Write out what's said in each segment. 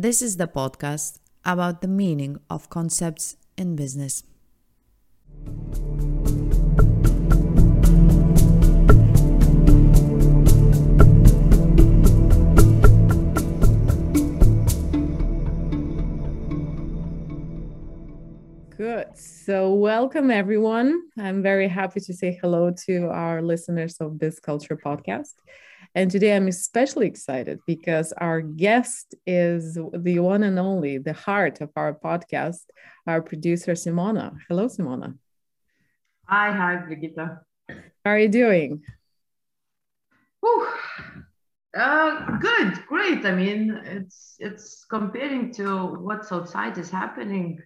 This is the podcast about the meaning of concepts in business. Good. So, welcome everyone. I'm very happy to say hello to our listeners of this culture podcast. And today I'm especially excited because our guest is the one and only, the heart of our podcast, our producer, Simona. Hello, Simona. Hi, hi, Brigitta. How are you doing? Whew. Uh, good, great. I mean, it's it's comparing to what's outside is happening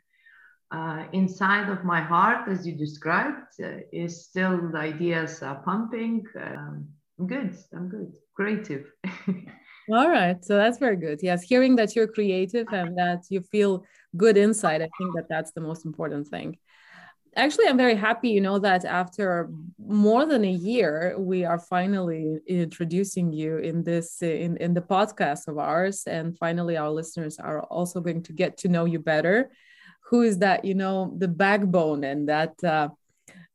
uh, inside of my heart, as you described, uh, is still the ideas are pumping. Um, I'm good. I'm good. Creative. All right. So that's very good. Yes. Hearing that you're creative and that you feel good inside, I think that that's the most important thing. Actually, I'm very happy, you know, that after more than a year, we are finally introducing you in this in, in the podcast of ours. And finally, our listeners are also going to get to know you better who is that you know the backbone and that uh,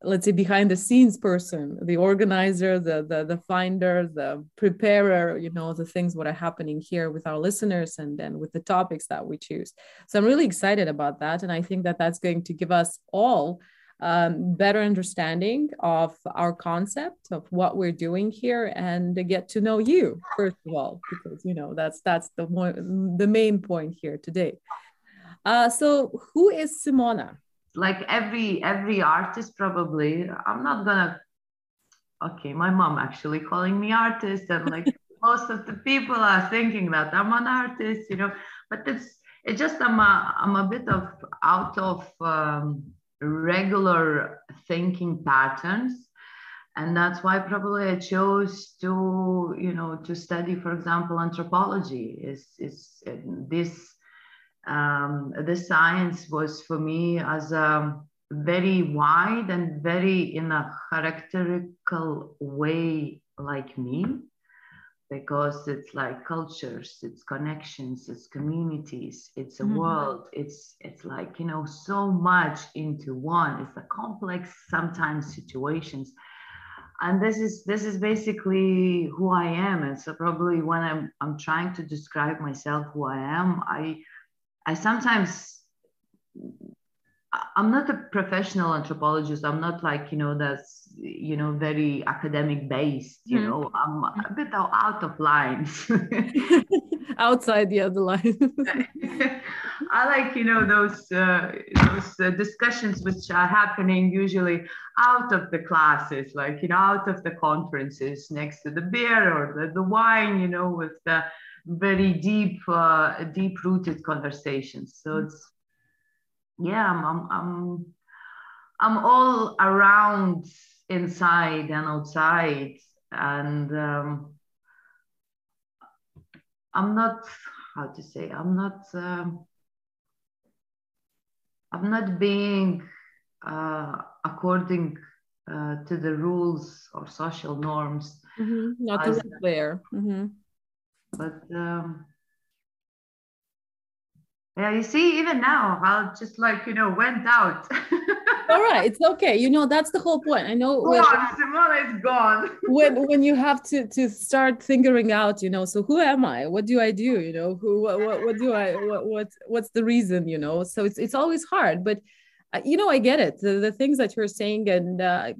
let's say behind the scenes person the organizer the, the the finder the preparer you know the things what are happening here with our listeners and then with the topics that we choose so i'm really excited about that and i think that that's going to give us all um, better understanding of our concept of what we're doing here and get to know you first of all because you know that's that's the one the main point here today uh, so who is Simona? Like every every artist, probably. I'm not gonna. Okay, my mom actually calling me artist, and like most of the people are thinking that I'm an artist, you know. But it's it's just I'm a I'm a bit of out of um, regular thinking patterns and that's why probably i chose to you know to study for example anthropology is is this um, the science was for me as a very wide and very in a characteristical way like me because it's like cultures it's connections it's communities it's a mm-hmm. world it's it's like you know so much into one. It's a complex sometimes situations. And this is this is basically who i am. And so probably when i'm i'm trying to describe myself who i am i I sometimes I'm not a professional anthropologist. I'm not like, you know, that's, you know, very academic based, you mm know, I'm a bit out of lines. Outside the other line. I like, you know, those, uh, those uh, discussions which are happening usually out of the classes, like, you know, out of the conferences next to the beer or the, the wine, you know, with the, very deep, uh, deep rooted conversations. So mm-hmm. it's, yeah, I'm, I'm, I'm, I'm all around inside and outside. And um, I'm not, how to say, I'm not, um, I'm not being uh, according uh, to the rules or social norms. Mm-hmm. Not to there. Mm-hmm but um, yeah you see even now i'll just like you know went out. All right it's okay. You know that's the whole point. I know when, Simona is gone. when when you have to to start figuring out you know so who am i? What do i do? You know who what, what, what do i what, what what's the reason you know? So it's it's always hard but you know, I get it. The, the things that you're saying, and uh,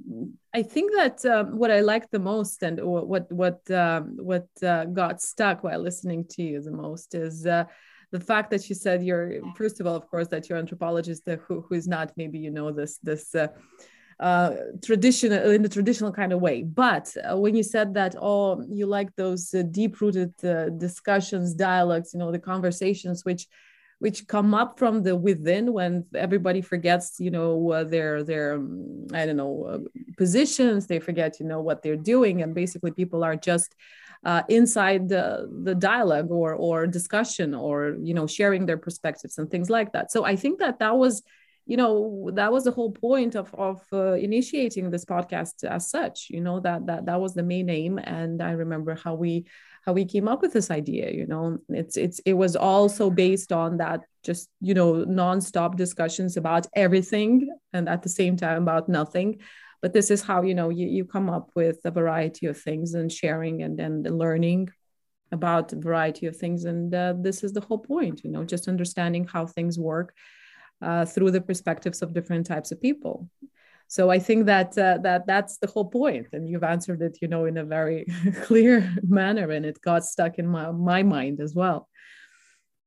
I think that um, what I like the most, and what what um, what uh, got stuck while listening to you the most, is uh, the fact that you said you're first of all, of course, that you're anthropologist who who is not maybe you know this this. Uh, uh, traditional in the traditional kind of way. But uh, when you said that, oh, you like those uh, deep-rooted uh, discussions, dialogues, you know, the conversations, which which come up from the within when everybody forgets you know their their um, i don't know uh, positions. They forget you know what they're doing. And basically people are just uh, inside the, the dialogue or or discussion or you know sharing their perspectives and things like that. So i think that that was you know that was the whole point of of uh, initiating this podcast as such you know that that that was the main aim. And i remember how we how we came up with this idea you know? It's it's it was also based on that just you know nonstop discussions about everything and at the same time about nothing. But this is how you know you, you come up with a variety of things and sharing and then learning about a variety of things. And uh, this is the whole point you know just understanding how things work uh, through the perspectives of different types of people so i think that uh, that that's the whole point and you've answered it you know in a very clear manner and it got stuck in my, my mind as well.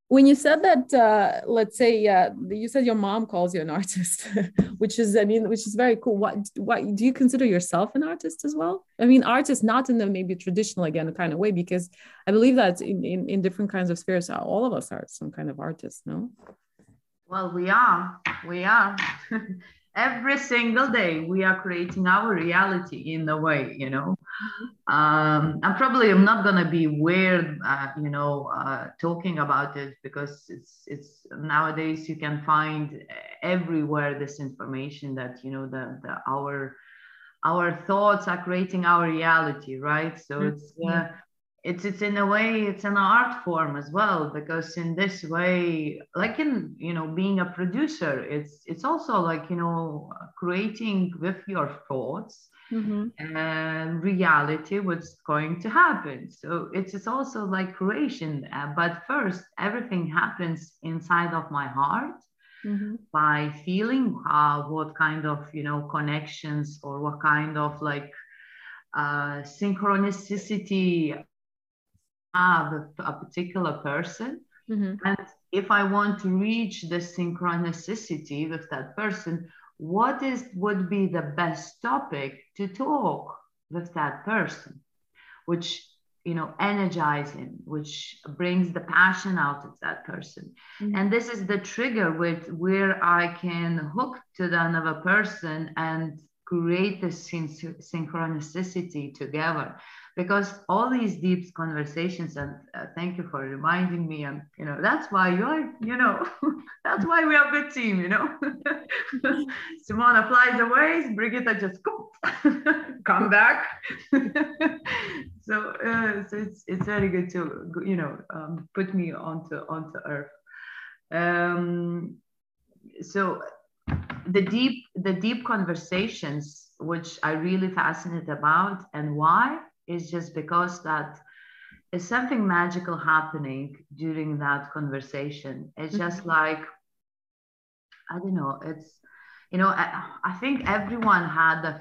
When you said that uh, let's say uh, you said your mom calls you an artist which is i mean which is very cool. What what do you consider yourself an artist as well? I mean artist not in the maybe traditional again kind of way because i believe that in, in, in different kinds of spheres all of us are some kind of artists no? Well we are. We are every single day we are creating our reality in a way you know mm-hmm. um, and probably i'm not going to be weird uh, you know uh, talking about it because it's it's nowadays you can find everywhere this information that you know the, the our our thoughts are creating our reality right so mm-hmm. it's uh, it's it's in a way it's an art form as well because in this way like in you know being a producer it's it's also like you know creating with your thoughts mm-hmm. and reality what's going to happen so it's it's also like creation uh, but first everything happens inside of my heart mm-hmm. by feeling uh, what kind of you know connections or what kind of like uh, synchronicity have a particular person. Mm-hmm. And if I want to reach the synchronicity with that person, what is would be the best topic to talk with that person, which you know energize him, which brings the passion out of that person. Mm-hmm. And this is the trigger with where I can hook to the another person and create this synchronicity together because all these deep conversations and uh, thank you for reminding me and you know that's why you're you know that's why we are a good team you know? Simona flies away brigitte just come back. So, uh, so it's it's very good to you know um, put me onto onto earth. Um, so the deep the deep conversations which i really fascinated about and why is just because that is something magical happening during that conversation. It's just mm-hmm. like, I don't know, it's, you know, I, I think everyone had the,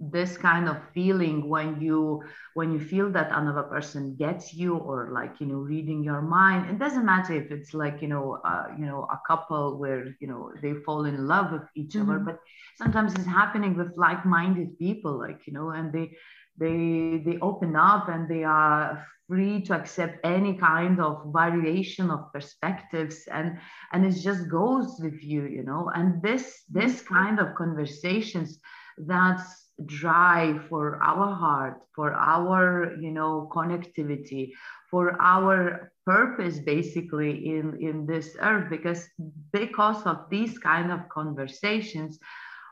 this kind of feeling when you when you feel that another person gets you or like you know reading your mind it doesn't matter if it's like you know uh, you know a couple where you know they fall in love with each mm-hmm. other but sometimes it's happening with like-minded people like you know and they they they open up and they are free to accept any kind of variation of perspectives and and it just goes with you you know? And this this mm-hmm. kind of conversations that's dry for our heart for our you know connectivity for our purpose basically in in this earth because because of these kind of conversations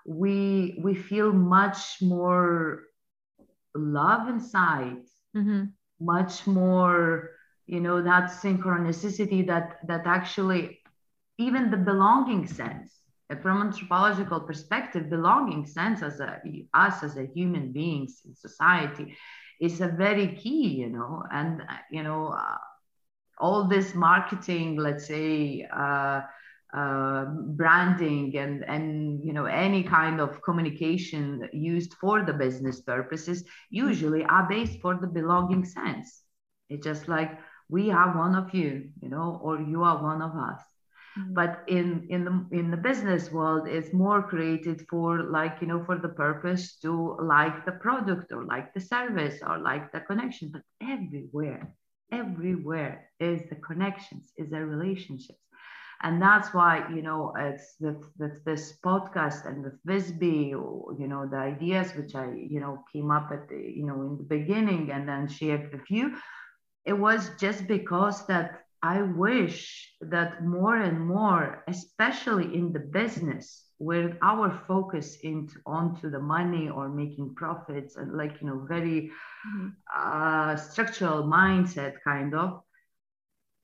we we feel much more love inside mm-hmm. much more you know that synchronicity that that actually even the belonging sense from anthropological perspective belonging sense as a us as a human beings in society is a very key you know and you know uh, all this marketing let's say uh, uh, branding and and you know any kind of communication used for the business purposes usually are based for the belonging sense. It's just like we are one of you you know or you are one of us. Mm-hmm. but in in the in the business world it's more created for like you know for the purpose to like the product or like the service or like the connection. But everywhere everywhere is the connections is the relationships and that's why you know it's with, with this podcast and with Visby, you know the ideas which I you know came up at the you know in the beginning and then shared with you. It was just because that I wish that more and more, especially in the business, where our focus into onto the money or making profits and like you know very mm-hmm. uh, structural mindset kind of,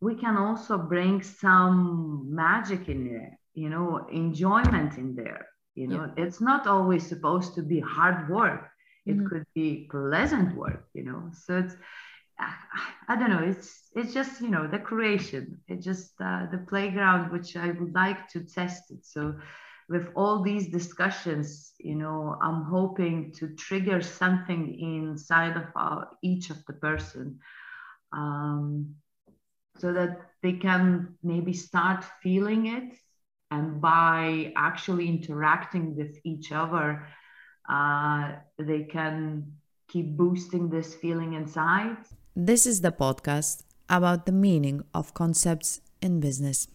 we can also bring some magic in there, you know, enjoyment in there. You know, yeah. it's not always supposed to be hard work. It mm-hmm. could be pleasant work, you know. So it's I don't know. It's it's just you know the creation. It's just uh, the playground which I would like to test it. So with all these discussions, you know, I'm hoping to trigger something inside of our, each of the person, um, so that they can maybe start feeling it, and by actually interacting with each other, uh, they can keep boosting this feeling inside this is the podcast about the meaning of concepts in business.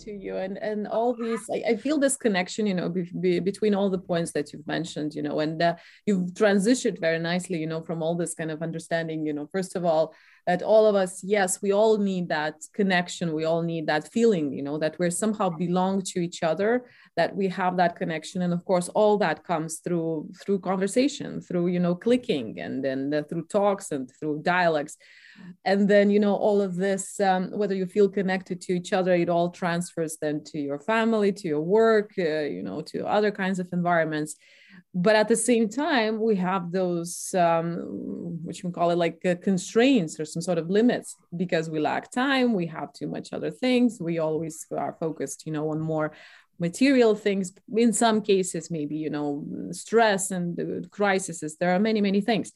To you. And and all these I, I feel this connection you know be, be, between all the points that you've mentioned you know and uh, you've transitioned very nicely you know from all this kind of understanding you know first of all that all of us yes we all need that connection. We all need that feeling you know that we're somehow belong to each other that we have that connection. And of course all that comes through through conversation through you know clicking and then the, through talks and through dialects. And then you know all of this um, whether you feel connected to each other it all transfers then to your family to your work uh, you know to other kinds of environments but at the same time we have those um, which we call it like uh, constraints or some sort of limits. Because we lack time we have too much other things we always are focused you know on more material things. In some cases maybe you know stress and crises there are many many things.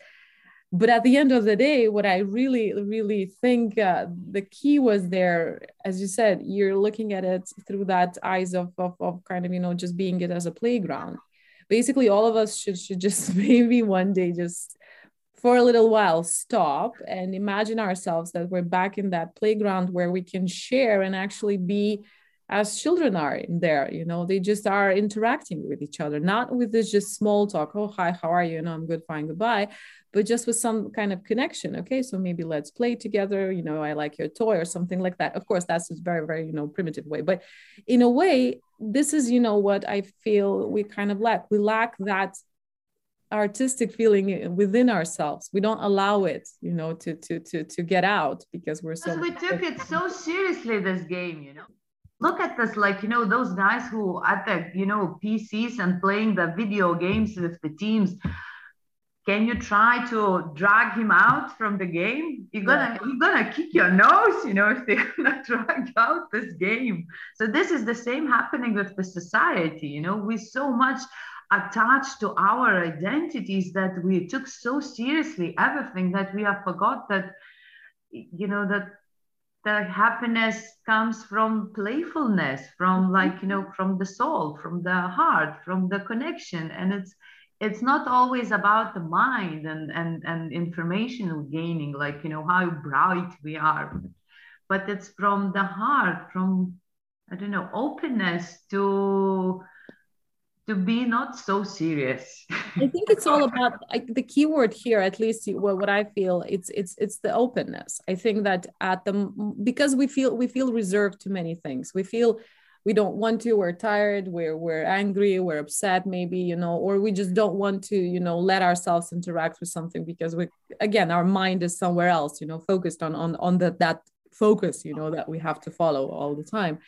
But at the end of the day what i really really think uh, the key was there as you said you're looking at it through that eyes of, of, of kind of you know just being it as a playground basically all of us should, should just maybe one day just for a little while stop and imagine ourselves that we're back in that playground where we can share and actually be as children are in there you know they just are interacting with each other not with this just small talk oh hi how are you? And i'm good fine goodbye but just with some kind of connection okay? So maybe let's play together you know i like your toy or something like that. Of course that's a very very you know primitive way but in a way this is you know what i feel we kind of lack. We lack that artistic feeling within ourselves. We don't allow it you know to to to to get out because we're so we took it so seriously this game you know? Look at this like you know those guys who at the you know pcs and playing the video games with the teams can you try to drag him out from the game? You're gonna yeah. you're gonna kick your nose you know if they're gonna drag out this game. So this is the same happening with the society you know. We so much attached to our identities that we took so seriously everything that we have forgot that you know that the happiness comes from playfulness from like you know from the soul from the heart from the connection. And it's it's not always about the mind and and and information gaining like you know how bright we are. But it's from the heart from i don't know openness to to be not so serious. I think it's all about like, the keyword here at least what, what i feel it's it's it's the openness. I think that at the because we feel we feel reserved to many things. We feel we don't want to we're tired we're we're angry we're upset maybe you know or we just don't want to you know let ourselves interact with something because we again our mind is somewhere else you know focused on on on the, that focus you know that we have to follow all the time.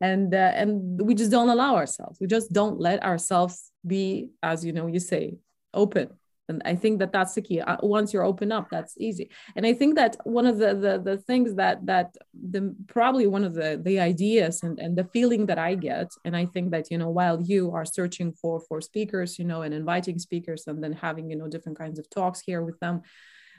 And uh, and we just don't allow ourselves. We just don't let ourselves be as you know you say open and i think that that's the key. Uh, once you're open up that's easy. And i think that one of the the, the things that that the probably one of the the ideas and and the feeling that i get and i think that you know while you are searching for for speakers you know and inviting speakers and then having you know different kinds of talks here with them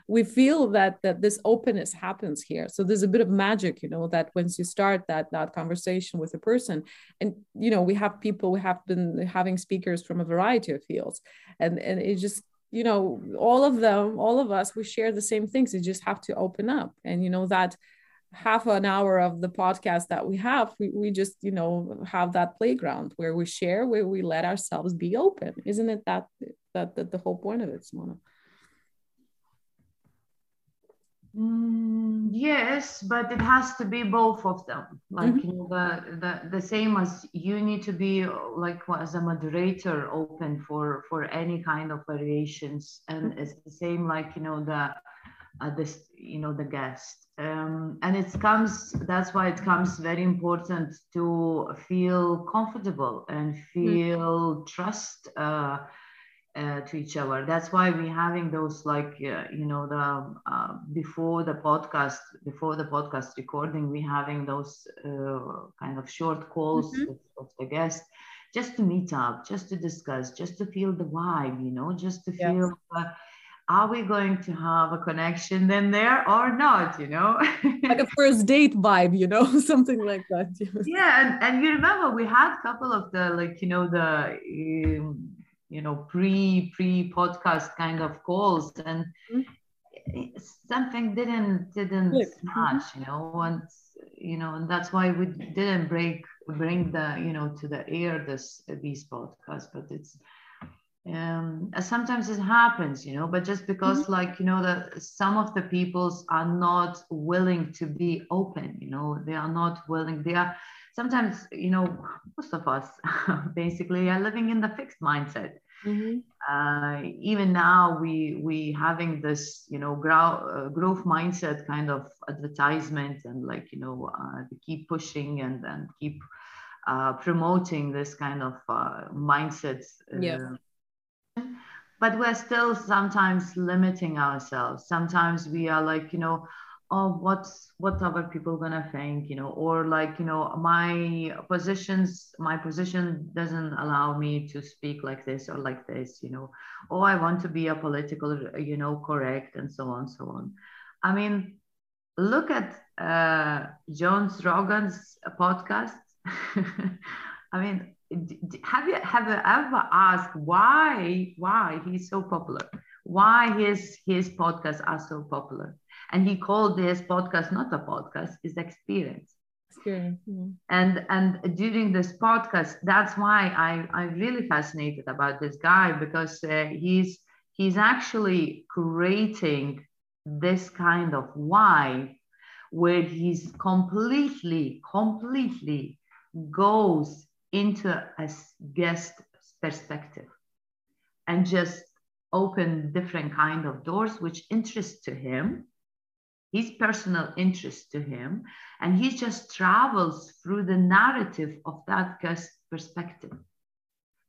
we feel that that this openness happens here. So there's a bit of magic you know that once you start that that conversation with a person and you know we have people we have been having speakers from a variety of fields and and it just you know all of them all of us we share the same things. You just have to open up. And you know that half an hour of the podcast that we have we, we just you know have that playground where we share where we let ourselves be open. Isn't it that that, that the whole point of it simona? Mm, yes, but it has to be both of them. Like Mhm. you know, the, the the same as you need to be like as a moderator open for for any kind of variations, and it's the same like you know the uh, this you know the guest. Um, and it comes that's why it comes very important to feel comfortable and feel trust. Uh, uh, to each other. That's why we're having those like uh, you know the uh, before the podcast before the podcast recording we're having those uh, kind of short calls Mhm. with, with the guest just to meet up, just to discuss, just to feel the vibe, you know, just to Yes. feel. Uh, are we going to have a connection then there or not? You know. like a first date vibe you know something like that yeah and, and you remember we had a couple of the like you know the um, you know pre pre podcast kind of calls and Mhm. something didn't didn't match you know and you know and that's why we didn't break bring the you know to the air this these podcasts but it's um sometimes it happens you know but just because like you know that some of the peoples are not willing to be open you know they are not willing they are sometimes you know most of us basically are living in the fixed mindset Mhm. uh, even now we we having this you know grow, uh, growth mindset kind of advertisement and like you know uh, keep pushing and and keep uh, promoting this kind of uh, mindset uh, Yeah. but we're still sometimes limiting ourselves sometimes we are like you know oh what's what other people gonna think you know or like you know my positions my position doesn't allow me to speak like this or like this you know. Oh i want to be a political you know correct and so on so on. I mean look at uh jones rogan's podcast. I mean have you have you ever asked why why he's so popular? Why his his podcasts are so popular and he called this podcast not a podcast is experience. Experience and and during this podcast that's why i i'm really fascinated about this guy because uh, he's he's actually creating this kind of why where he's completely completely goes into a guest perspective and just open different kind of doors which interest to him his personal interest to him and he just travels through the narrative of that guest perspective.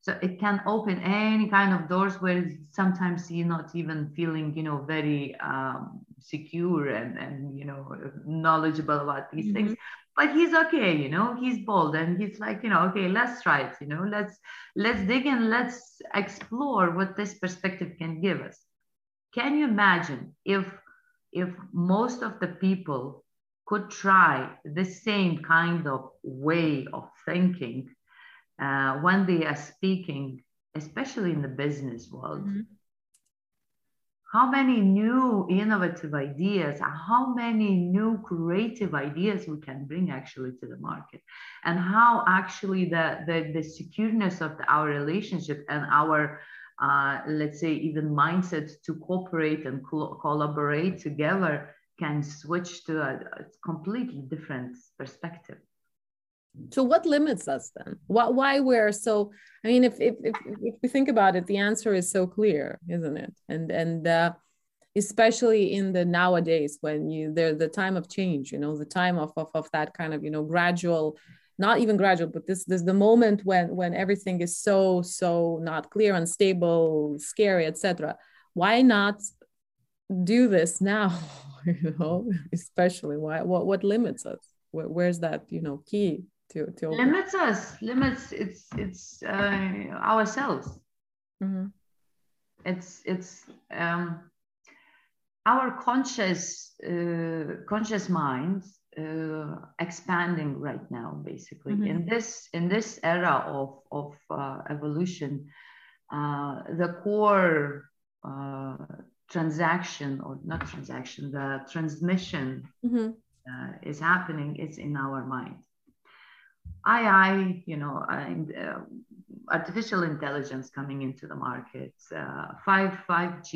So it can open any kind of doors where sometimes you're not even feeling you know very um, secure and and you know knowledgeable about these things. But he's okay you know he's bold and he's like you know okay let's try it you know let's let's dig in let's explore what this perspective can give us. Can you imagine if if most of the people could try the same kind of way of thinking uh, when they are speaking, especially in the business world, Mhm. how many new innovative ideas, how many new creative ideas we can bring actually to the market, and how actually the the, the secureness of the, our relationship and our uh, let's say even mindset to cooperate and co- collaborate together can switch to a, a completely different perspective. so what limits us then why, we're so i mean if, if if if we think about it the answer is so clear isn't it and and uh, especially in the nowadays when you there's the time of change you know the time of, of of that kind of you know gradual not even gradual but this this the moment when when everything is so so not clear unstable scary etc why not do this now you know especially why what what limits us Where, where's that you know key to to open? Limits us, limits it's it's uh, ourselves. Mhm. It's it's um, our conscious uh, conscious minds uh, expanding right now basically Mhm. in this in this era of of uh, evolution uh, the core uh, transaction or not transaction the transmission Mhm. uh, is happening is in our mind. i i you know, and uh, artificial intelligence coming into the market, uh, 5 5G,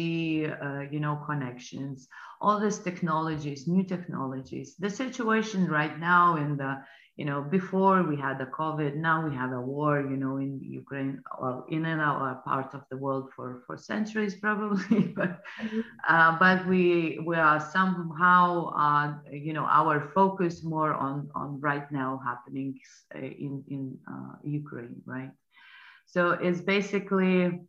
uh, you know, connections, all these technologies, new technologies. The situation right now in the you know, before we had the COVID, now we have a war, you know, in Ukraine, well, in and out part of the world for, for centuries probably, but mm-hmm. uh, but we we are somehow, uh, you know, our focus more on on right now happenings uh, in in uh, Ukraine, right? So it's basically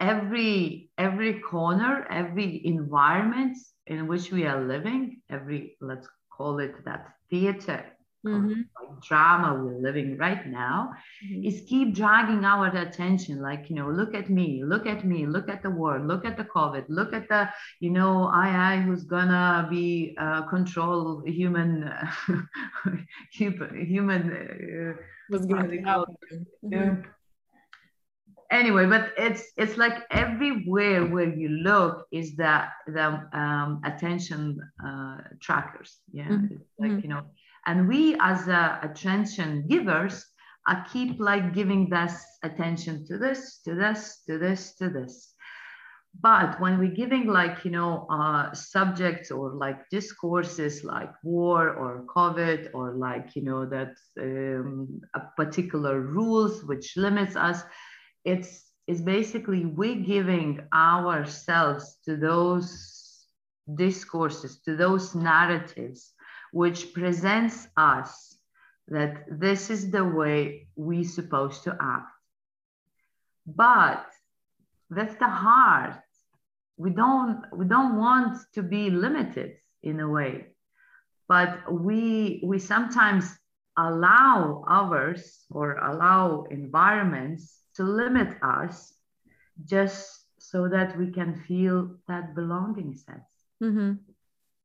every every corner, every environment in which we are living, every let's call it that theater mm-hmm. like drama we're living right now mm-hmm. is keep dragging our attention like you know look at me look at me look at the world look at the covid look at the you know ai who's gonna be uh, control human human uh, was going to mm-hmm. anyway but it's it's like everywhere where you look is that the um, attention uh, trackers yeah mm-hmm. like mm-hmm. you know and we as uh, attention givers keep like giving this attention to this, to this, to this, to this. But when we're giving like, you know, uh, subjects or like discourses like war or COVID or like, you know, that um, particular rules which limits us, it's, it's basically we're giving ourselves to those discourses, to those narratives which presents us that this is the way we're supposed to act. But with the heart, we don't we don't want to be limited in a way, but we we sometimes allow others or allow environments to limit us just so that we can feel that belonging sense. Mm-hmm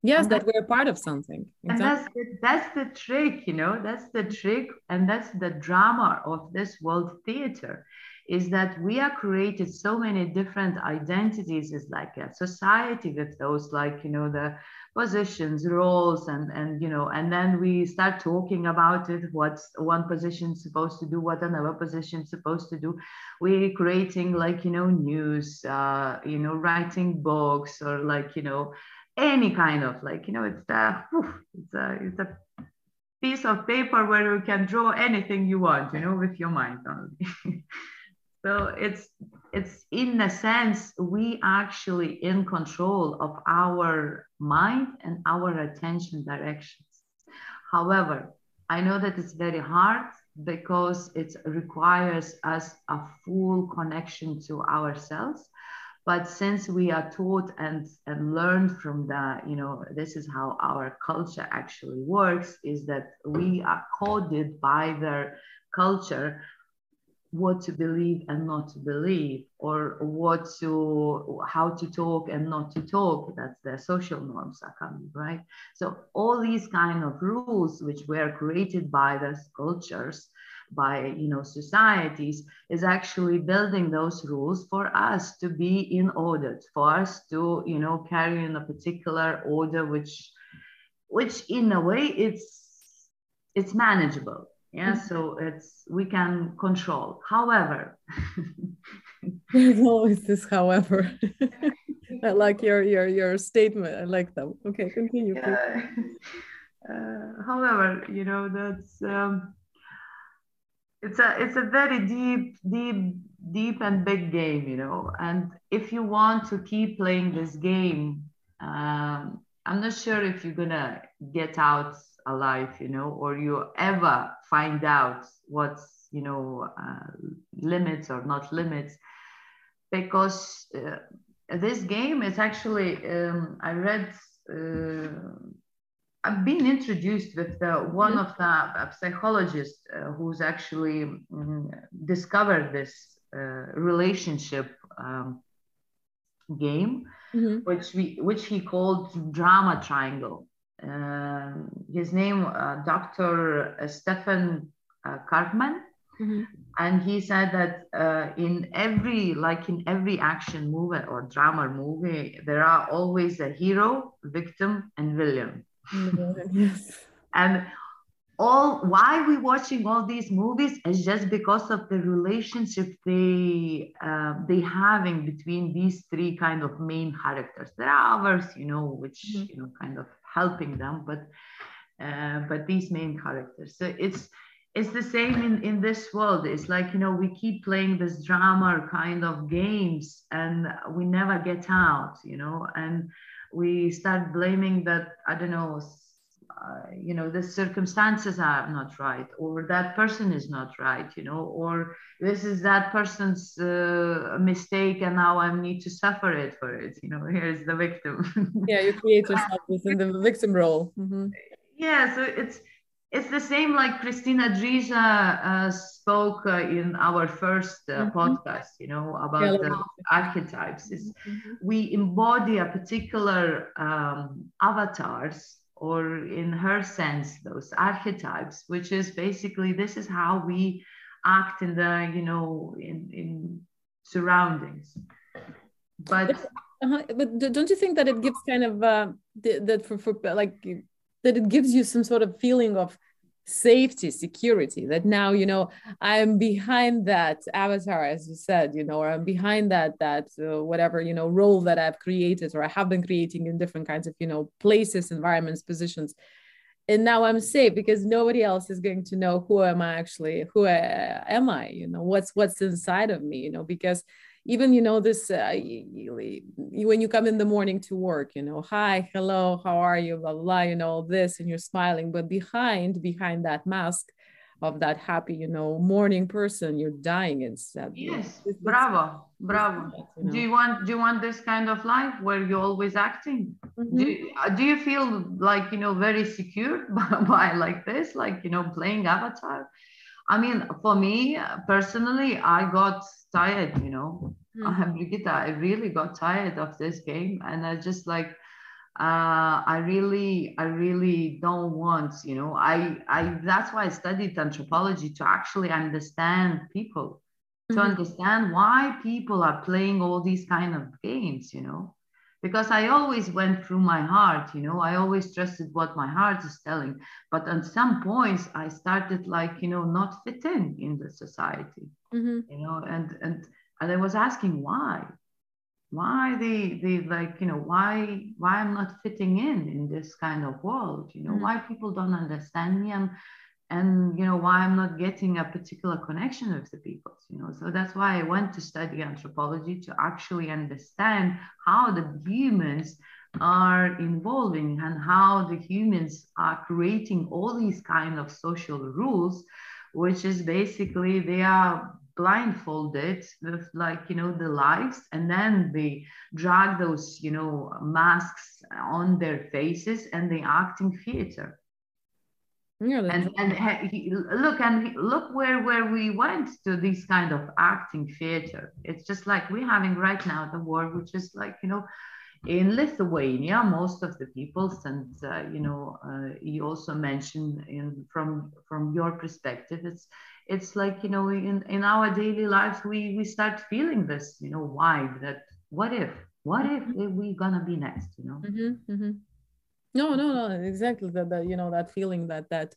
yes that, that, we're part of something. exactly. and that's the, that's the trick you know that's the trick and that's the drama of this world theater is that we are created so many different identities. As like a society with those like you know the positions roles and and you know and then we start talking about it what's one position supposed to do what another position supposed to do. We're creating like you know news uh you know writing books or like you know any kind of like you know it's a it's a it's a piece of paper where you can draw anything you want you know with your mind only. So it's it's in a sense we actually in control of our mind and our attention directions. However i know that it's very hard because it requires us a full connection to ourselves but since we are taught and and learned from the you know this is how our culture actually works is that we are coded by their culture what to believe and not to believe or what to how to talk and not to talk. That's the social norms are coming right? So all these kind of rules which were created by those cultures by you know societies is actually building those rules for us to be in order for us to you know carry in a particular order which which in a way it's it's manageable. Yeah mm-hmm. so it's we can control. However there's always this however. I like your your your statement. I like that. Okay continue yeah. uh, however you know that's um, it's a it's a very deep deep deep and big game you know? And if you want to keep playing this game um, i'm not sure if you're gonna get out alive you know or you ever find out what's you know uh, limits or not limits. Because uh, this game is actually um, i read uh, I've been introduced with the, one mm-hmm. of the uh, psychologists uh, who's actually um, discovered this uh, relationship um, game, mm-hmm. which we which he called drama triangle. Um, his name, uh, Dr. Uh, Karpman, mm-hmm. and he said that in every like in every action movie or drama movie, there are always a hero, victim, and villain yes. And all why we watching all these movies is just because of the relationship they uh, they having between these three kind of main characters. There are others, you know, which mm-hmm. you know kind of helping them, but uh, but these main characters. So it's it's the same in, in this world. It's like, you know, we keep playing this drama kind of games and we never get out, you know, and we start blaming that, I don't know, uh, you know, the circumstances are not right, or that person is not right, you know, or this is that person's uh, mistake and now I need to suffer it for it, you know, here's the victim. yeah, you create yourself within the victim role. Mm-hmm. Yeah, so it's, it's the same like Christina Dreja uh, spoke uh, in our first uh, mm-hmm. podcast, you know, about yeah, the archetypes. Mm-hmm. We embody a particular um, avatars, or in her sense, those archetypes, which is basically this is how we act in the, you know, in, in surroundings. But uh-huh. but don't you think that it gives kind of uh, that for, for like that it gives you some sort of feeling of safety security that now you know i'm behind that avatar as you said you know or i'm behind that that uh, whatever you know role that i've created or i have been creating in different kinds of you know places environments positions. And now i'm safe because nobody else is going to know who am i actually who I, uh, am i you know what's what's inside of me you know because even you know this uh, you, you, when you come in the morning to work you know hi hello how are you? blah, blah blah you know all this and you're smiling. But behind behind that mask of that happy you know morning person you're dying instead yes it's, bravo bravo. you know? do you want do you want this kind of life where you're always acting? Mm-hmm. do, you, uh, do you feel like you know very secure by, by like this like you know playing avatar I mean, for me personally, I got tired, you know. Mm. Brigitte, I really got tired of this game. And I just like, uh, I really, I really don't want, you know, I, I, that's why I studied anthropology to actually understand people, to mm-hmm. understand why people are playing all these kind of games, you know because I always went through my heart, you know, I always trusted what my heart is telling. But at some points, I started like, you know, not fitting in in the society, mm-hmm. you know, and and and I was asking why, why they they like, you know, why why I'm not fitting in in this kind of world, you know, mm-hmm. why people don't understand me and and you know why i'm not getting a particular connection with the people you know? So that's why i went to study anthropology to actually understand how the humans are involving and how the humans are creating all these kind of social rules which is basically they are blindfolded with like you know the lives and then they drag those you know masks on their faces and they act in theater yeah, and and he, look and look where where we went to this kind of acting theater. It's just like we're having right now the war, which is like you know, in Lithuania, most of the peoples, and uh, you know, uh, you also mentioned in from from your perspective, it's it's like you know, in in our daily lives, we we start feeling this, you know, why that what if what if mm-hmm. we gonna be next, you know. Mm-hmm, mm-hmm no no no exactly. That, that you know that feeling that that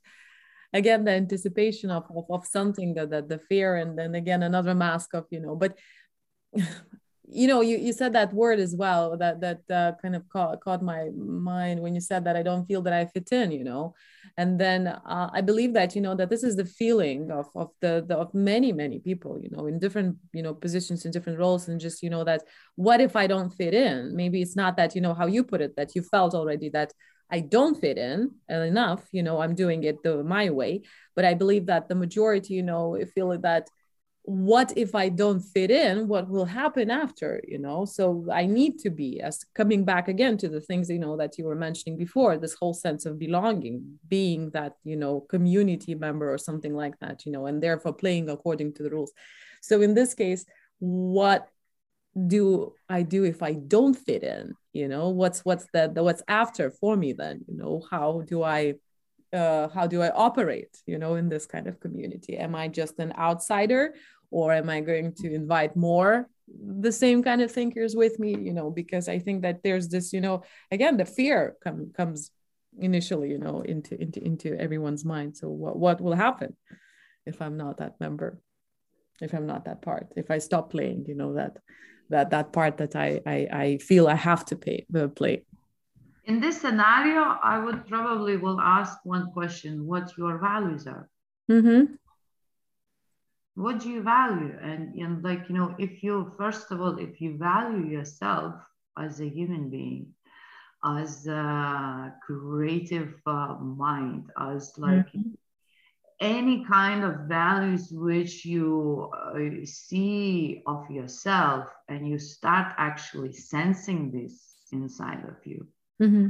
again the anticipation of, of, of something that, that the fear and then again another mask of you know but you know you, you said that word as well that that uh, kind of caught, caught my mind when you said that i don't feel that i fit in you know and then uh, i believe that you know that this is the feeling of, of the, the of many many people you know in different you know positions in different roles and just you know that what if i don't fit in maybe it's not that you know how you put it that you felt already that I don't fit in enough, you know, I'm doing it the my way. But I believe that the majority, you know, feel that what if i don't fit in what will happen after you know? So i need to be as coming back again to the things you know that you were mentioning before this whole sense of belonging being that you know community member or something like that you know and therefore playing according to the rules. So in this case what do i do if i don't fit in you know? What's what's the, the what's after for me then you know? How do i uh, how do I operate, you know, in this kind of community? Am I just an outsider, or am I going to invite more the same kind of thinkers with me? You know, because I think that there's this, you know, again, the fear com- comes initially you know into into into everyone's mind so what what will happen if i'm not that member if i'm not that part if i stop playing you know that that that part that i i, I feel i have to pay the play in this scenario i would probably will ask one question what your values are mm-hmm. what do you value and and like you know if you first of all if you value yourself as a human being as a creative uh, mind, as like mm-hmm. any kind of values which you uh, see of yourself, and you start actually sensing this inside of you. Mm-hmm.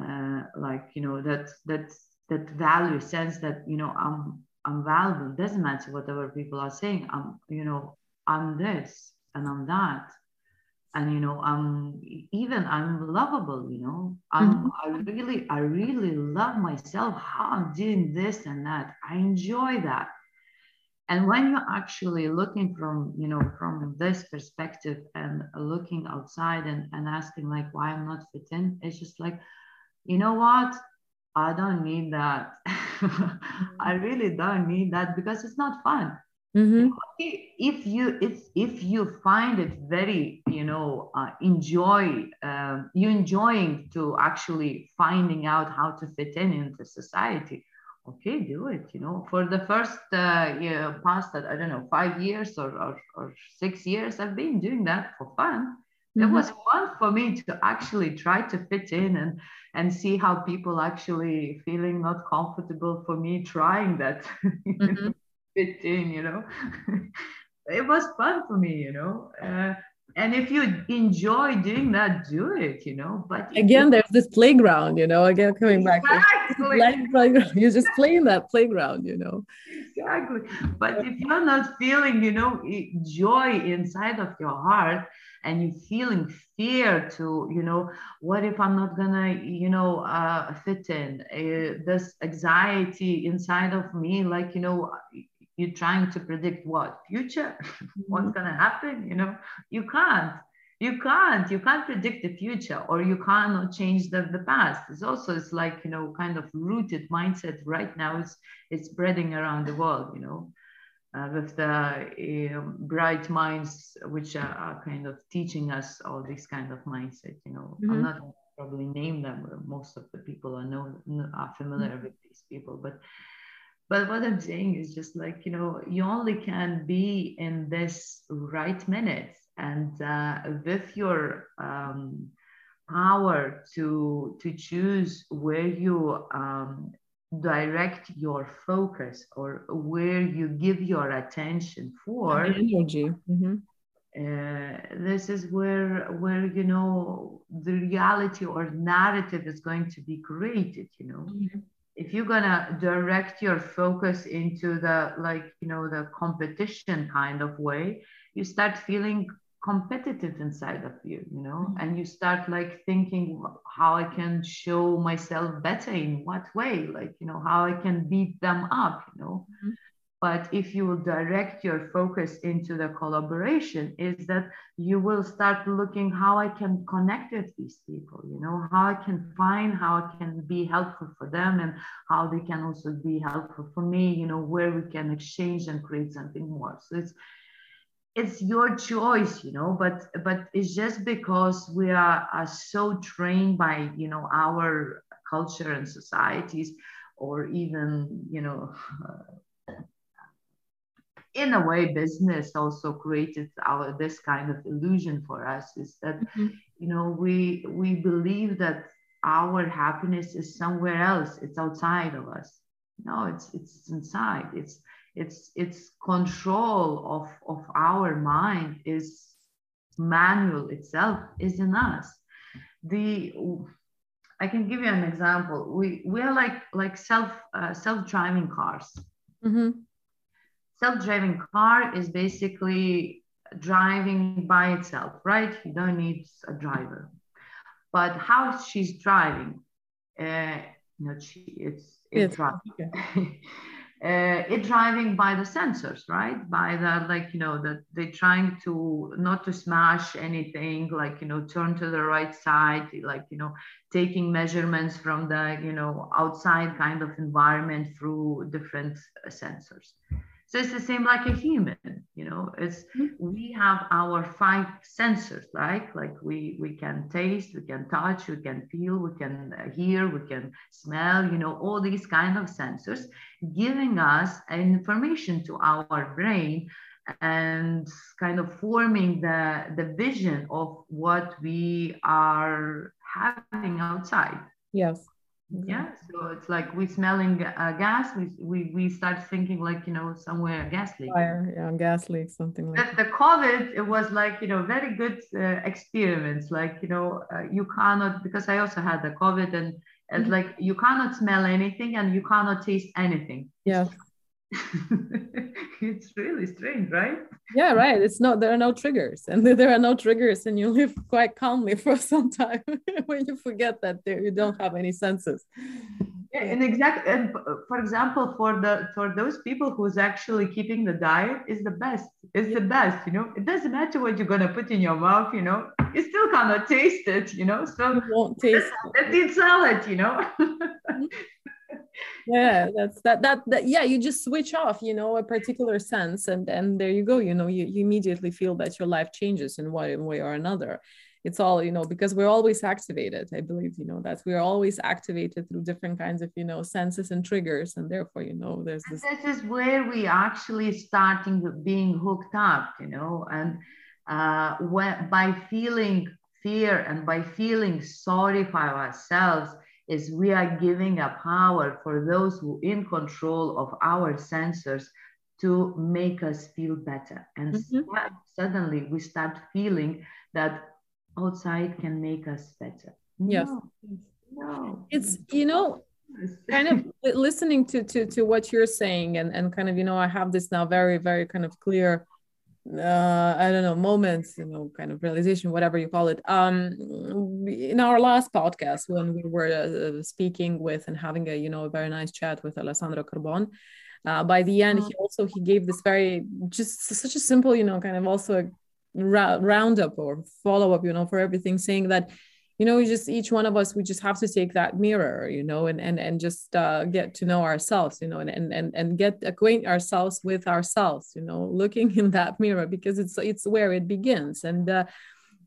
Uh, like you know that that that value sense that you know I'm I'm valuable. Doesn't matter whatever people are saying. I'm you know I'm this and I'm that and you know i'm even i'm lovable you know i'm mm-hmm. i really i really love myself how i'm doing this and that i enjoy that and when you're actually looking from you know from this perspective and looking outside and, and asking like why i'm not fit in it's just like you know what? I don't need that. I really don't need that because it's not fun. Mm-hmm. If you if if you find it very you know uh, enjoy uh, you enjoying to actually finding out how to fit in into society, okay, do it. You know, for the first uh, know, past I don't know five years or, or or six years, I've been doing that for fun. Mm-hmm. It was fun for me to actually try to fit in and and see how people actually feeling not comfortable for me trying that. Mm-hmm fit in, you know. it was fun for me, you know. Uh, and if you enjoy doing that, do it, you know. But again, there's this playground, you know. Again, coming exactly. Back, playground. you just play in that playground, you know. Exactly. But if you're not feeling, you know, joy inside of your heart, and you're feeling fear to you know what if i'm not gonna you know uh, fit in uh, this anxiety inside of me like you know you're trying to predict what future what's mm-hmm. going to happen you know you can't you can't you can't predict the future or you cannot change the, the past it's also it's like you know kind of rooted mindset right now it's it's spreading around the world you know uh, with the uh, bright minds which are, are, kind of teaching us all this kind of mindset you know mm-hmm. i'm not probably name them most of the people are know are familiar mm-hmm. with these people but but what I'm saying is just like, you know, you only can be in this right minute and uh, with your um, power to, to choose where you um, direct your focus or where you give your attention for energy. Mm-hmm. Uh, this is where where you know the reality or narrative is going to be created you know mm-hmm if you're gonna direct your focus into the like you know the competition kind of way you start feeling competitive inside of you you know mm-hmm. and you start like thinking how i can show myself better in what way like you know how i can beat them up you know mm-hmm. But if you will direct your focus into the collaboration, is that you will start looking how I can connect with these people, you know, how I can find how I can be helpful for them and how they can also be helpful for me, you know, where we can exchange and create something more. So it's it's your choice, you know, but but it's just because we are, are so trained by you know our culture and societies or even you know in a way business also created our this kind of illusion for us is that mm-hmm. you know we we believe that our happiness is somewhere else. It's outside of us. No it's it's inside. It's it's it's control of of our mind is manual itself is in us the i can give you an example we we are like like self uh, self-driving cars mm-hmm self-driving car is basically driving by itself, right? You don't need a driver. But how she's driving, uh, you know, she, it's it's, it's driving. Okay. uh, it driving by the sensors right? By the like you know that they're trying to not to smash anything like you know turn to the right side like you know taking measurements from the you know outside kind of environment through different sensors so it's the same like a human, you know, it's mm-hmm. we have our five senses, like Like we we can taste, we can touch, we can feel, we can hear, we can smell, you know, all these kind of sensors giving us information to our brain and kind of forming the the vision of what we are having outside. Yes yeah so it's like we smelling uh, gas we, we we start thinking like you know somewhere gas leak. Fire yeah gas leak something like the, the covid it was like you know very good uh, experiments like you know uh, you cannot because i also had the covid and it's mm-hmm. like you cannot smell anything and you cannot taste anything. Yeah it's really strange, right? Yeah, right. It's not there are no triggers, and there are no triggers, and you live quite calmly for some time when you forget that there you don't have any senses. Yeah, and exactly, and for example, for the for those people who's actually keeping the diet is the best. It's the best, you know. It doesn't matter what you're gonna put in your mouth, you know. You still cannot taste it, you know. So you won't taste it. Eat salad, you know. Mm-hmm. Yeah that's that, that that yeah you just switch off you know a particular sense and and there you go you know you, you immediately feel that your life changes in one way or another. It's all you know because we're always activated i believe you know that we're always activated through different kinds of you know senses and triggers and therefore you know there's this this is where we actually starting being hooked up you know and uh when by feeling fear and by feeling sorry for ourselves is we are giving a power for those who in control of our sensors to make us feel better and mm-hmm. suddenly we start feeling that outside can make us better yes no, no. it's you know kind of listening to to to what you're saying and and kind of you know i have this now very very kind of clear uh, I don't know, moments, you know, kind of realization, whatever you call it. Um, in our last podcast, when we were uh, speaking with and having a, you know, a very nice chat with Alessandro Carbon, uh, by the end, he mm-hmm. also he gave this very just such a simple, you know, kind of also a ra- roundup or follow up, you know, for everything, saying that you know, just each one of us, we just have to take that mirror, you know, and and and just uh, get to know ourselves, you know, and and and and get acquaint ourselves with ourselves, you know, looking in that mirror because it's it's where it begins. And uh,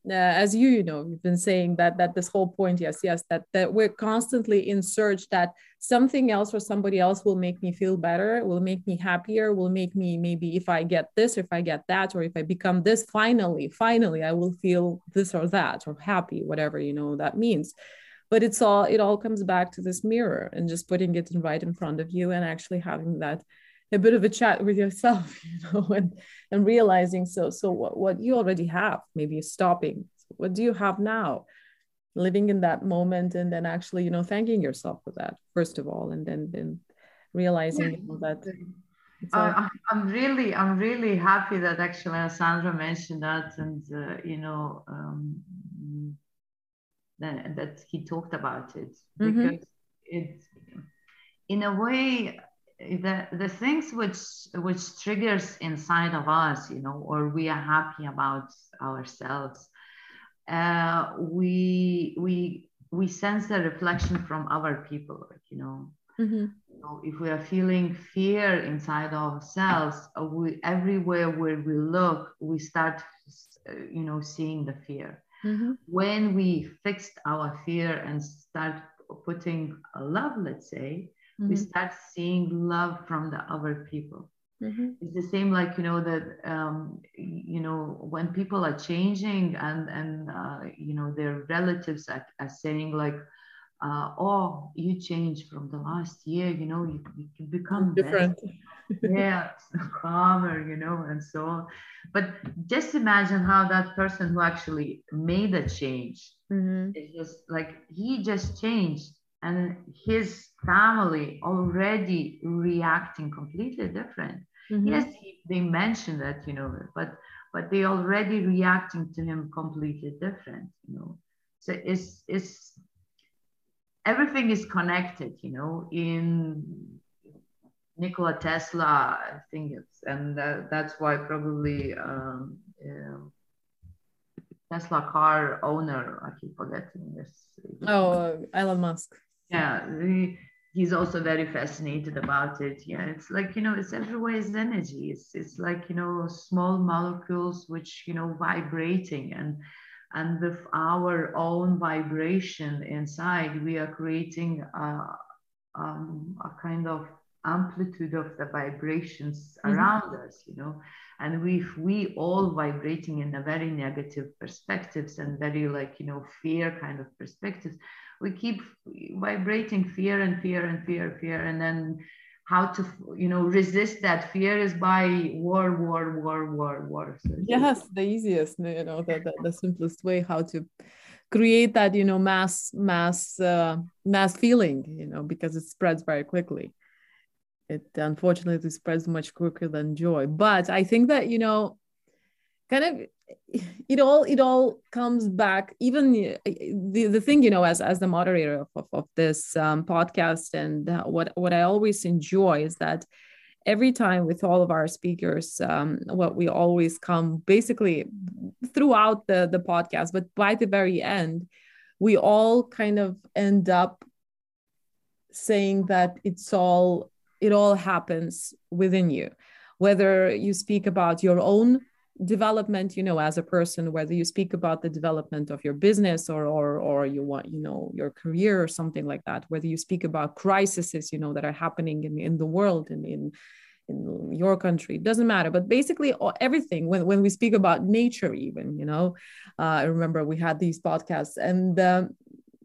uh, as you you know you've been saying that that this whole point yes yes that that we're constantly in search that something else or somebody else will make me feel better will make me happier will make me maybe if i get this if i get that or if i become this finally finally i will feel this or that or happy whatever you know that means. But it's all it all comes back to this mirror and just putting it right in front of you and actually having that a bit of a chat with yourself you know and and realizing so so what, what you already have maybe stopping what do you have now living in that moment and then actually you know thanking yourself for that first of all and then then realizing you know, that uh, I'm really, I'm really happy that actually Sandro mentioned that, and uh, you know, um, that, that he talked about it mm-hmm. because mm-hmm. it, in a way, the the things which which triggers inside of us you know or we are happy about ourselves uh, we we we sense the reflection from other people like you know mm-hmm. if we are feeling fear inside ourselves uh, we everywhere where we look we start uh, you know seeing the fear mm-hmm. when we fixed our fear and start putting love let's say mm-hmm. we start seeing love from the other people mm-hmm. it's the same like you know that um, you know when people are changing and and uh, you know their relatives are, are saying like uh, oh you changed from the last year you know you, you become different yeah calmer you know and so on but just imagine how that person who actually made a change mm-hmm. is just like he just changed and his family already reacting completely different mm-hmm. yes he, they mentioned that you know but but they already reacting to him completely different you know so it's it's everything is connected you know in Nikola Tesla, I think it's, and uh, that's why probably um, Tesla car owner, I keep forgetting this. Oh, uh, Elon Musk. Yeah, he's also very fascinated about it. Yeah, it's like you know, it's everywhere is energy. It's it's like you know, small molecules which you know vibrating and and with our own vibration inside, we are creating a, um, a kind of amplitude of the vibrations mm-hmm. around us, you know. And if we all vibrating in a very negative perspectives and very like, you know, fear kind of perspectives, we keep vibrating fear and fear and fear, fear. And then how to, you know, resist that fear is by war, war, war, war, war. So yes, the easiest, you know, the, the, the simplest way how to create that, you know, mass, mass, uh, mass feeling, you know, because it spreads very quickly it unfortunately spreads much quicker than joy but i think that you know kind of it all it all comes back even the, the thing you know as as the moderator of, of, of this um, podcast and uh, what what i always enjoy is that every time with all of our speakers um, what we always come basically throughout the the podcast but by the very end we all kind of end up saying that it's all it all happens within you. Whether you speak about your own development you know as a person whether you speak about the development of your business or or or you want you know your career or something like that whether you speak about crises you know that are happening in, in the world and in in your country it doesn't matter. But basically everything when, when we speak about nature even you know uh, i remember we had these podcasts and um,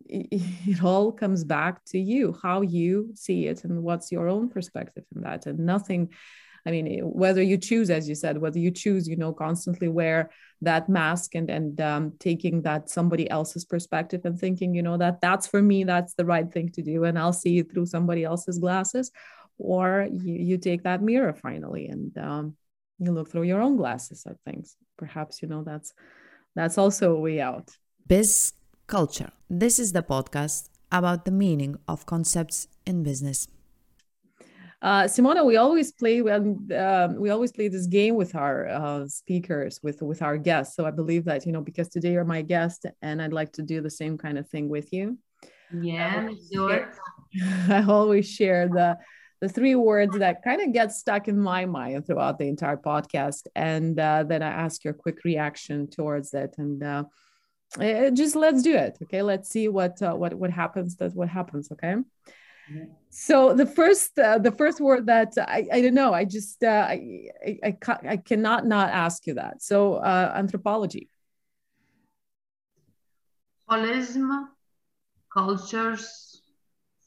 it all comes back to you how you see it and what's your own perspective in that. And nothing i mean whether you choose as you said whether you choose you know constantly wear that mask and and um, taking that somebody else's perspective and thinking you know that that's for me that's the right thing to do and i'll see through somebody else's glasses or you, you take that mirror finally and um, you look through your own glasses at things perhaps you know that's that's also a way out biz Culture. This is the podcast about the meaning of concepts in business. Uh, Simona, we always play when uh, we always play this game with our uh, speakers, with with our guests. So I believe that you know because today you're my guest, and I'd like to do the same kind of thing with you. Yeah, sure. I always share the the three words that kind of get stuck in my mind throughout the entire podcast, and uh, then I ask your quick reaction towards it, and uh, uh, just let's do it okay let's see what uh, what what happens that's what happens okay so the first uh, the first word that I, I don't know i just uh, I, I, I, I cannot not ask you that so uh, anthropology holism cultures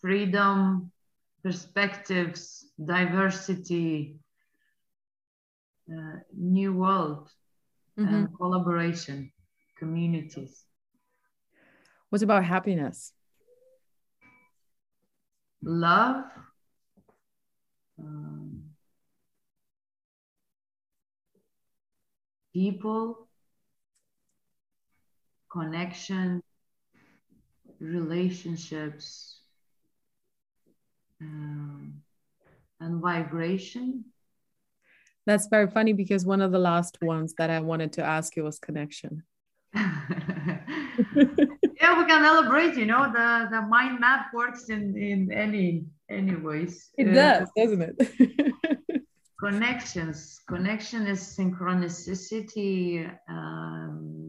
freedom perspectives diversity uh, new world mm-hmm. and collaboration communities. What about happiness? Love. Um, people, connection, relationships, um, and vibration. That's very funny because one of the last ones that I wanted to ask you was connection. yeah, we can elaborate. You know, the the mind map works in in any any ways. It uh, does, doesn't it? connections. Connection is synchronicity. Um,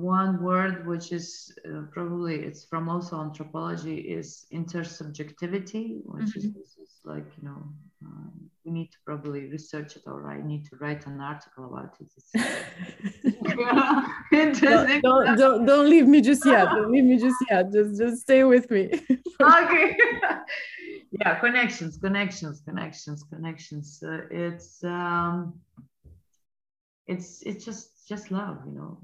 one word which is uh, probably it's from also anthropology is intersubjectivity which mm-hmm. is, is, like you know um, we need to probably research it or i need to write an article about it. Interesting don't, don't, don't leave me just yet. Don't leave me just yet. Just just stay with me. Okay. Yeah connections connections connections connections. Uh, it's um it's it's just just love you know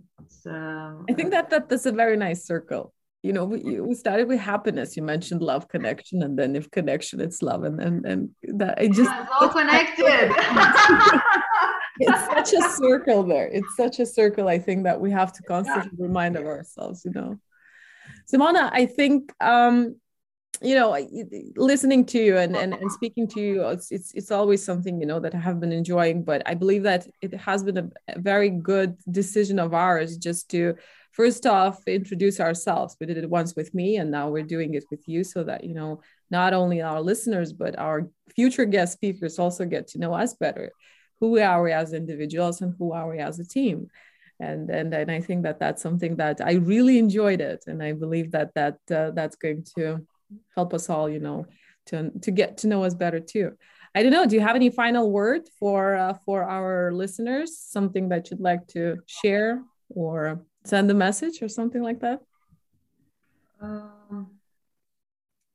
um, i think that, that that's a very nice circle. You know we, we started with happiness. You mentioned love connection and then if connection it's love and and, and that it just yeah, all connected. It's such a circle there. It's such a circle i think that we have to constantly yeah. remind of ourselves you know. Simona i think um you know listening to you and, and, uh, and uh, speaking to you uh, it's, it's it's always something you know that i have been enjoying but i believe that it has been a, a very good decision of ours just to first off introduce ourselves. We did it once with me and now we're doing it with you so that you know not only our listeners but our future guest speakers also get to know us better. Who we are we as individuals and who are we as a team? And and and I think that that's something that I really enjoyed it, and I believe that that uh, that's going to help us all, you know, to to get to know us better too. I don't know. Do you have any final word for uh, for our listeners? Something that you'd like to share or send a message or something like that? Um,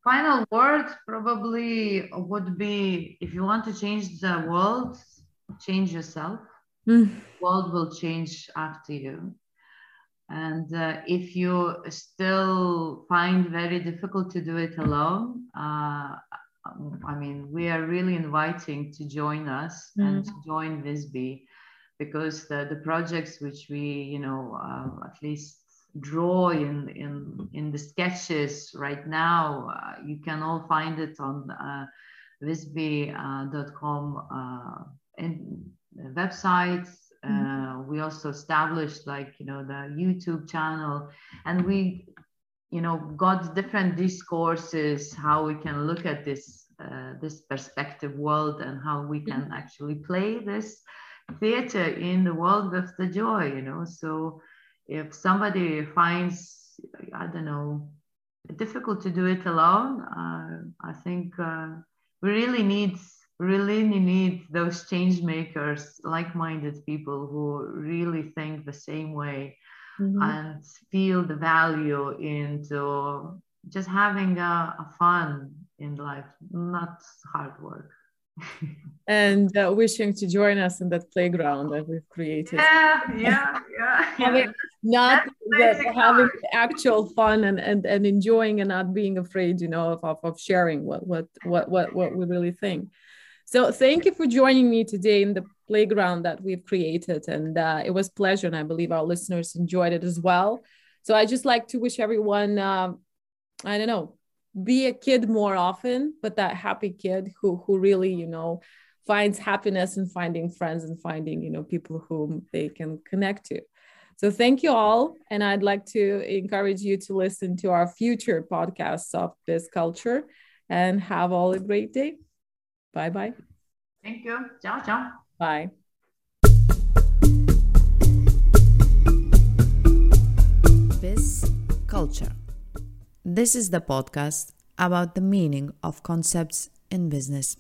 final word probably would be if you want to change the world, change yourself. Mm. World will change after you. And uh, if you still find very difficult to do it alone, uh, I mean, we are really inviting to join us mm. and to join Visby because the, the projects which we, you know, uh, at least draw in, in, in the sketches right now, uh, you can all find it on uh, visby.com uh, in websites Mm-hmm. Uh, we also established like you know the YouTube channel, and we you know got different discourses how we can look at this uh, this perspective world and how we can mm-hmm. actually play this theater in the world of the joy you know so if somebody finds i don't know difficult to do it alone uh, i think uh, we really need really need those change makers, like-minded people who really think the same way mm-hmm. and feel the value into just having a, a fun in life, not hard work. and uh, wishing to join us in that playground that we've created. Yeah, yeah, yeah. having not that, having actual fun and, and and enjoying and not being afraid, you know, of, of sharing what what what what what we really think. So thank you for joining me today in the playground that we've created. And uh, it was pleasure. And I believe our listeners enjoyed it as well. So I just like to wish everyone, um, I don't know, be a kid more often, but that happy kid who, who really, you know, finds happiness in finding friends and finding, you know, people whom they can connect to. So thank you all. And I'd like to encourage you to listen to our future podcasts of Biz Culture and have all a great day. Bye bye. Thank you. Ciao, ciao. Bye. Biz Culture. This is the podcast about the meaning of concepts in business.